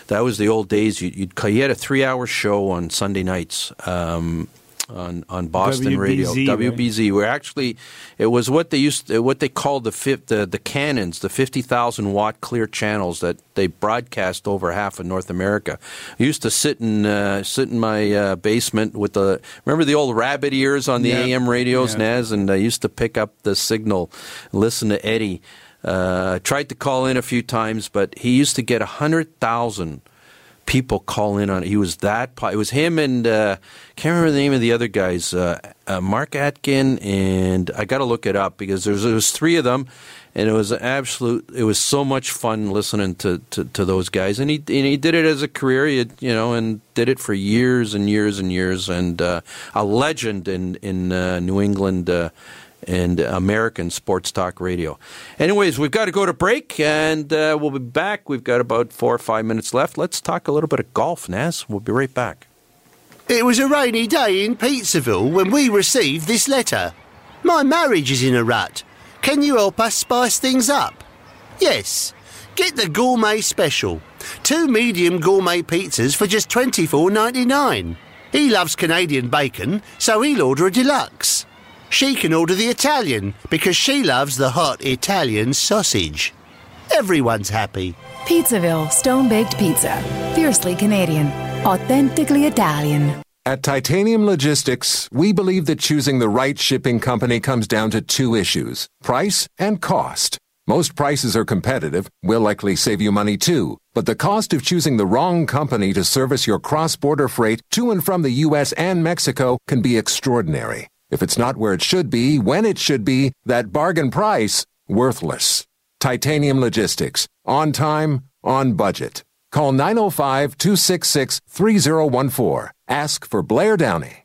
that was the old days. You, you'd he had a three hour show on Sunday nights, um, on on Boston radio, WBZ, right? WBZ. Where actually it was what they used, what they called the fif- the, the cannons, the fifty thousand watt clear channels that they broadcast over half of North America. I used to sit in uh, sit in my uh, basement with the remember the old rabbit ears on the Yeah. AM radios, Yeah. Naz, and I used to pick up the signal, listen to Eddie. Uh, I tried to call in a few times, but he used to get a hundred thousand people call in on it. He was that. It was him and uh, can't remember the name of the other guys. Uh, uh, Mark Witkin and I got to look it up because there was, there was three of them, and it was absolute. It was so much fun listening to, to, to those guys, and he and he did it as a career. He you know, and did it for years and years and years, and uh, a legend in in uh, New England. And American Sports Talk Radio. Anyways, we've got to go to break, and uh, we'll be back. We've got about four or five minutes left. Let's talk a little bit of golf, Naz. We'll be right back. It was a rainy day in Pizzaville when we received this letter. My marriage is in a rut. Can you help us spice things up? Yes. Get the gourmet special. Two medium gourmet pizzas for just $24.99. He loves Canadian bacon, so he'll order a deluxe. She can order the Italian because she loves the hot Italian sausage. Everyone's happy. Pizzaville Stone Baked Pizza. Fiercely Canadian. Authentically Italian. At Titanium Logistics, we believe that choosing the right shipping company comes down to two issues price and cost. Most prices are competitive, will likely save you money too, but the cost of choosing the wrong company to service your cross border freight to and from the U.S. and Mexico can be extraordinary. If it's not where it should be, when it should be, that bargain price, worthless. Titanium Logistics. On time, on budget. Call 905 266 3014. Ask for Blair Downey.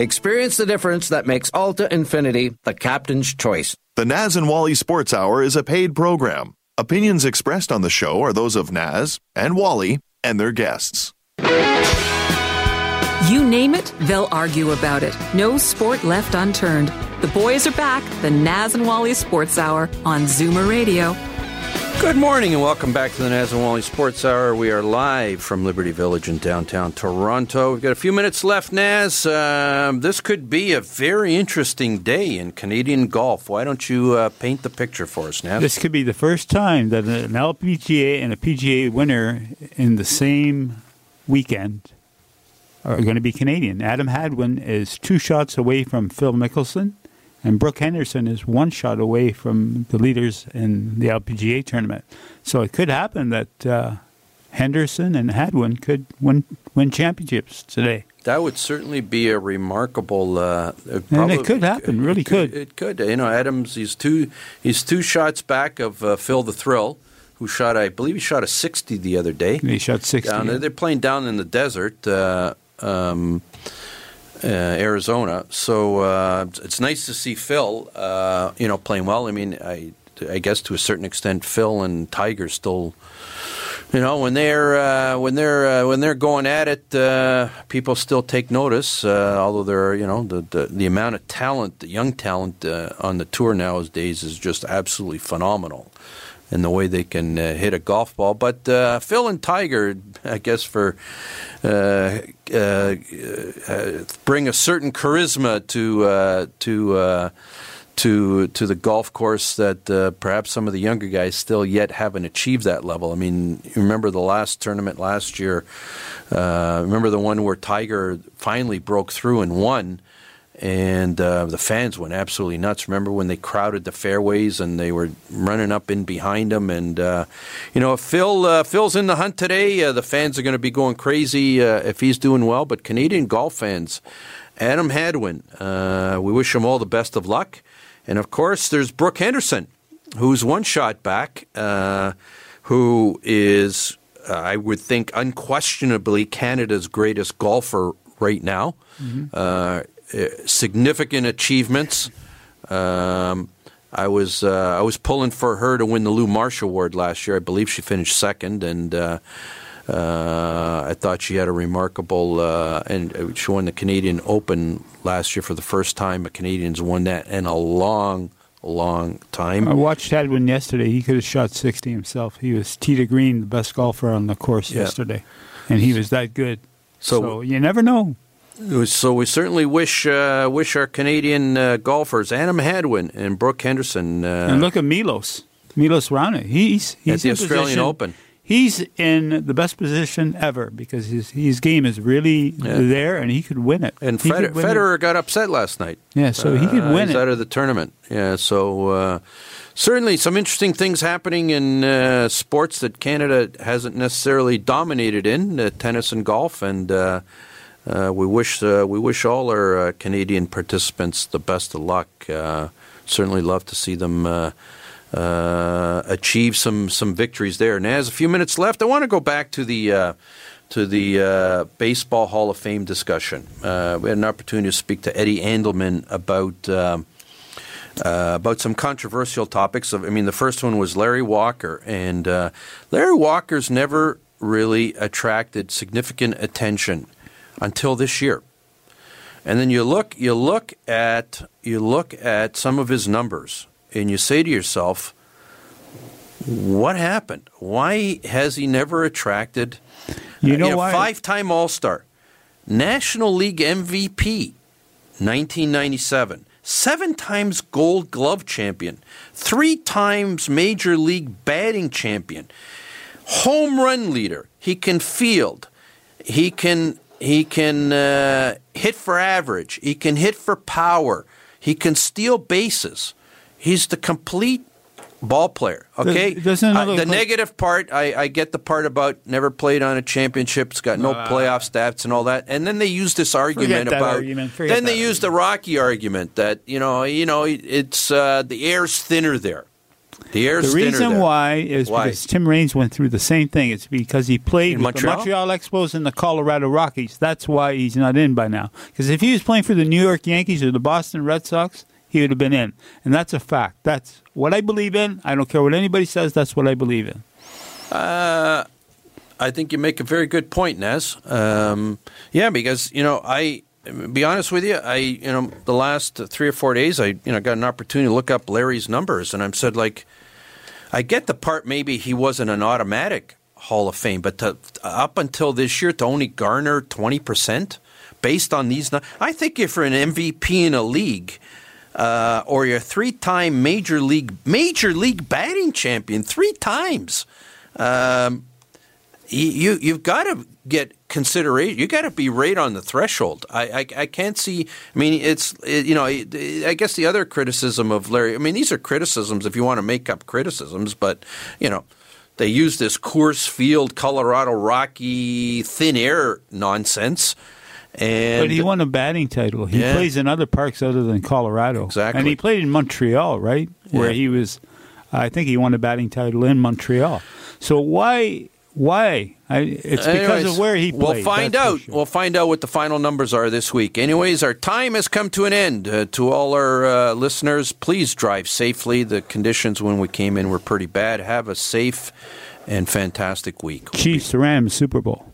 Experience the difference that makes Alta Infiniti the captain's choice. The Naz and Wally Sports Hour is a paid program. Opinions expressed on the show are those of Naz and Wally and their guests. You name it, they'll argue about it. No sport left unturned. The boys are back, the Naz and Wally Sports Hour on Zoomer Radio. Good morning and welcome back to the Naz and Wally Sports Hour. We are live from Liberty Village in downtown Toronto. We've got a few minutes left, Naz. Um, this could be a very interesting day in Canadian golf. Why don't you uh, paint the picture for us, Naz? This could be the first time that an LPGA and a PGA winner in the same weekend are going to be Canadian. Adam Hadwin is two shots away from Phil Mickelson, and Brooke Henderson is one shot away from the leaders in the LPGA tournament. So it could happen that uh, Henderson and Hadwin could win win championships today. That would certainly be a remarkable. Uh, And it could happen, really could. It could. You know, Adams. He's two. He's two shots back of uh, Phil the Thrill, who shot. I believe he shot a sixty the other day. He shot 60, Down yeah. They're playing down in the desert. Uh, um, uh, Arizona. So uh, it's nice to see Phil, uh, you know, playing well. I mean, I, I guess to a certain extent, Phil and Tiger still, you know, when they're uh, when they're uh, when they're going at it, uh, people still take notice. Although they're, you know, the, the the amount of talent, the young talent on the tour nowadays is just absolutely phenomenal in the way they can uh, hit a golf ball. But uh, Phil and Tiger, I guess, for uh, uh, uh, bring a certain charisma to uh, to. To to the golf course that uh, perhaps some of the younger guys still yet haven't achieved that level. I mean, you remember the last tournament last year. Uh, remember the one where Tiger finally broke through and won and uh, the fans went absolutely nuts. Remember when they crowded the fairways and they were running up in behind them? And uh, you know, if Phil uh, Phil's in the hunt today, uh, the fans are going to be going crazy uh, if he's doing well. But Canadian golf fans, Adam Hadwin, uh, we wish him all the best of luck. And of course, there's Brooke Henderson, who's one shot back, who is. I would think unquestionably Canada's greatest golfer right now. Mm-hmm significant achievements. Um, I was uh, I was pulling for her to win the Lou Marsh Award last year. I believe she finished second, and uh, uh, I thought she had a remarkable uh, and she won the Canadian Open last year for the first time. A Canadians won that in a long, long time. I watched Hadwin yesterday. He could have shot sixty himself. He was tee to green, the best golfer on the course yeah. yesterday, and he was that good. So, so you never know. So we certainly wish uh, wish our Canadian uh, golfers, Adam Hadwin and Brooke Henderson. Uh, and look at Milos, Milos Raonic. He's, he's at the Australian position, Open. He's in the best position ever because his his game is really yeah. there, and he could win it. And Fed- Federer it. got upset last night. Yeah, so he could win he's it. out of the tournament. Yeah, so uh, certainly some interesting things happening in uh, sports that Canada hasn't necessarily dominated in uh, tennis and golf, and uh, uh, we wish uh, we wish all our uh, Canadian participants the best of luck. Uh, certainly love to see them uh, uh, achieve some some victories there. Now, as a few minutes left, I want to go back to the to the baseball Hall of Fame discussion. we had an opportunity to speak to Eddie Andelman about. about some controversial topics. I mean, the first one was Larry Walker, and Larry Walker's never really attracted significant attention until this year. And then you look you look at you look at some of his numbers and you say to yourself, what happened? Why has he never attracted you know, uh, five-time All-Star, National League MVP, 1997, seven times Gold Glove champion, three times Major League batting champion, home run leader. He can field. He can he can uh, hit for average. He can hit for power. He can steal bases. He's the complete ball player. Okay, uh, the negative part, I, I, get the part about never played on a championship. It's got no uh, playoff stats and all that. And then they use this argument about. Argument. Then they use the Rocky argument that you know, you know, it's uh, the air's thinner there. The The reason why is why? because Tim Raines went through the same thing. It's because he played in with Montreal? the Montreal Expos and the Colorado Rockies. That's why he's not in by now. Because if he was playing for the New York Yankees or the Boston Red Sox, he would have been in. And that's a fact. That's what I believe in. I don't care what anybody says. That's what I believe in. Uh, I think you make a very good point, Naz. Um, yeah, because you know I be honest with you, I you know the last three or four days, I you know got an opportunity to look up Larry's numbers, and I'm said like, I get the part maybe he wasn't an automatic Hall of Fame, but to, up until this year to only garner twenty percent based on these, I think if you're an MVP in a league. Uh, or you're a three-time major league major league batting champion three times. Um, you you've got to get consideration. You got to be right on the threshold. I, I, I can't see. I mean, it's it, you know. I guess the other criticism of Larry. I mean, these are criticisms if you want to make up criticisms, but you know. They use this Coors Field, Colorado Rocky, thin air nonsense. And but he won a batting title. He yeah. plays in other parks other than Colorado. Exactly. And he played in Montreal, right? Where Yeah. he was, I think he won a batting title in Montreal. So why Why? I, it's because of where he played. We'll find out. sure. We'll find out what the final numbers are this week. Anyways, our time has come to an end. Uh, to all our uh, listeners, please drive safely. The conditions when we came in were pretty bad. Have a safe and fantastic week. Chiefs Rams Super Bowl.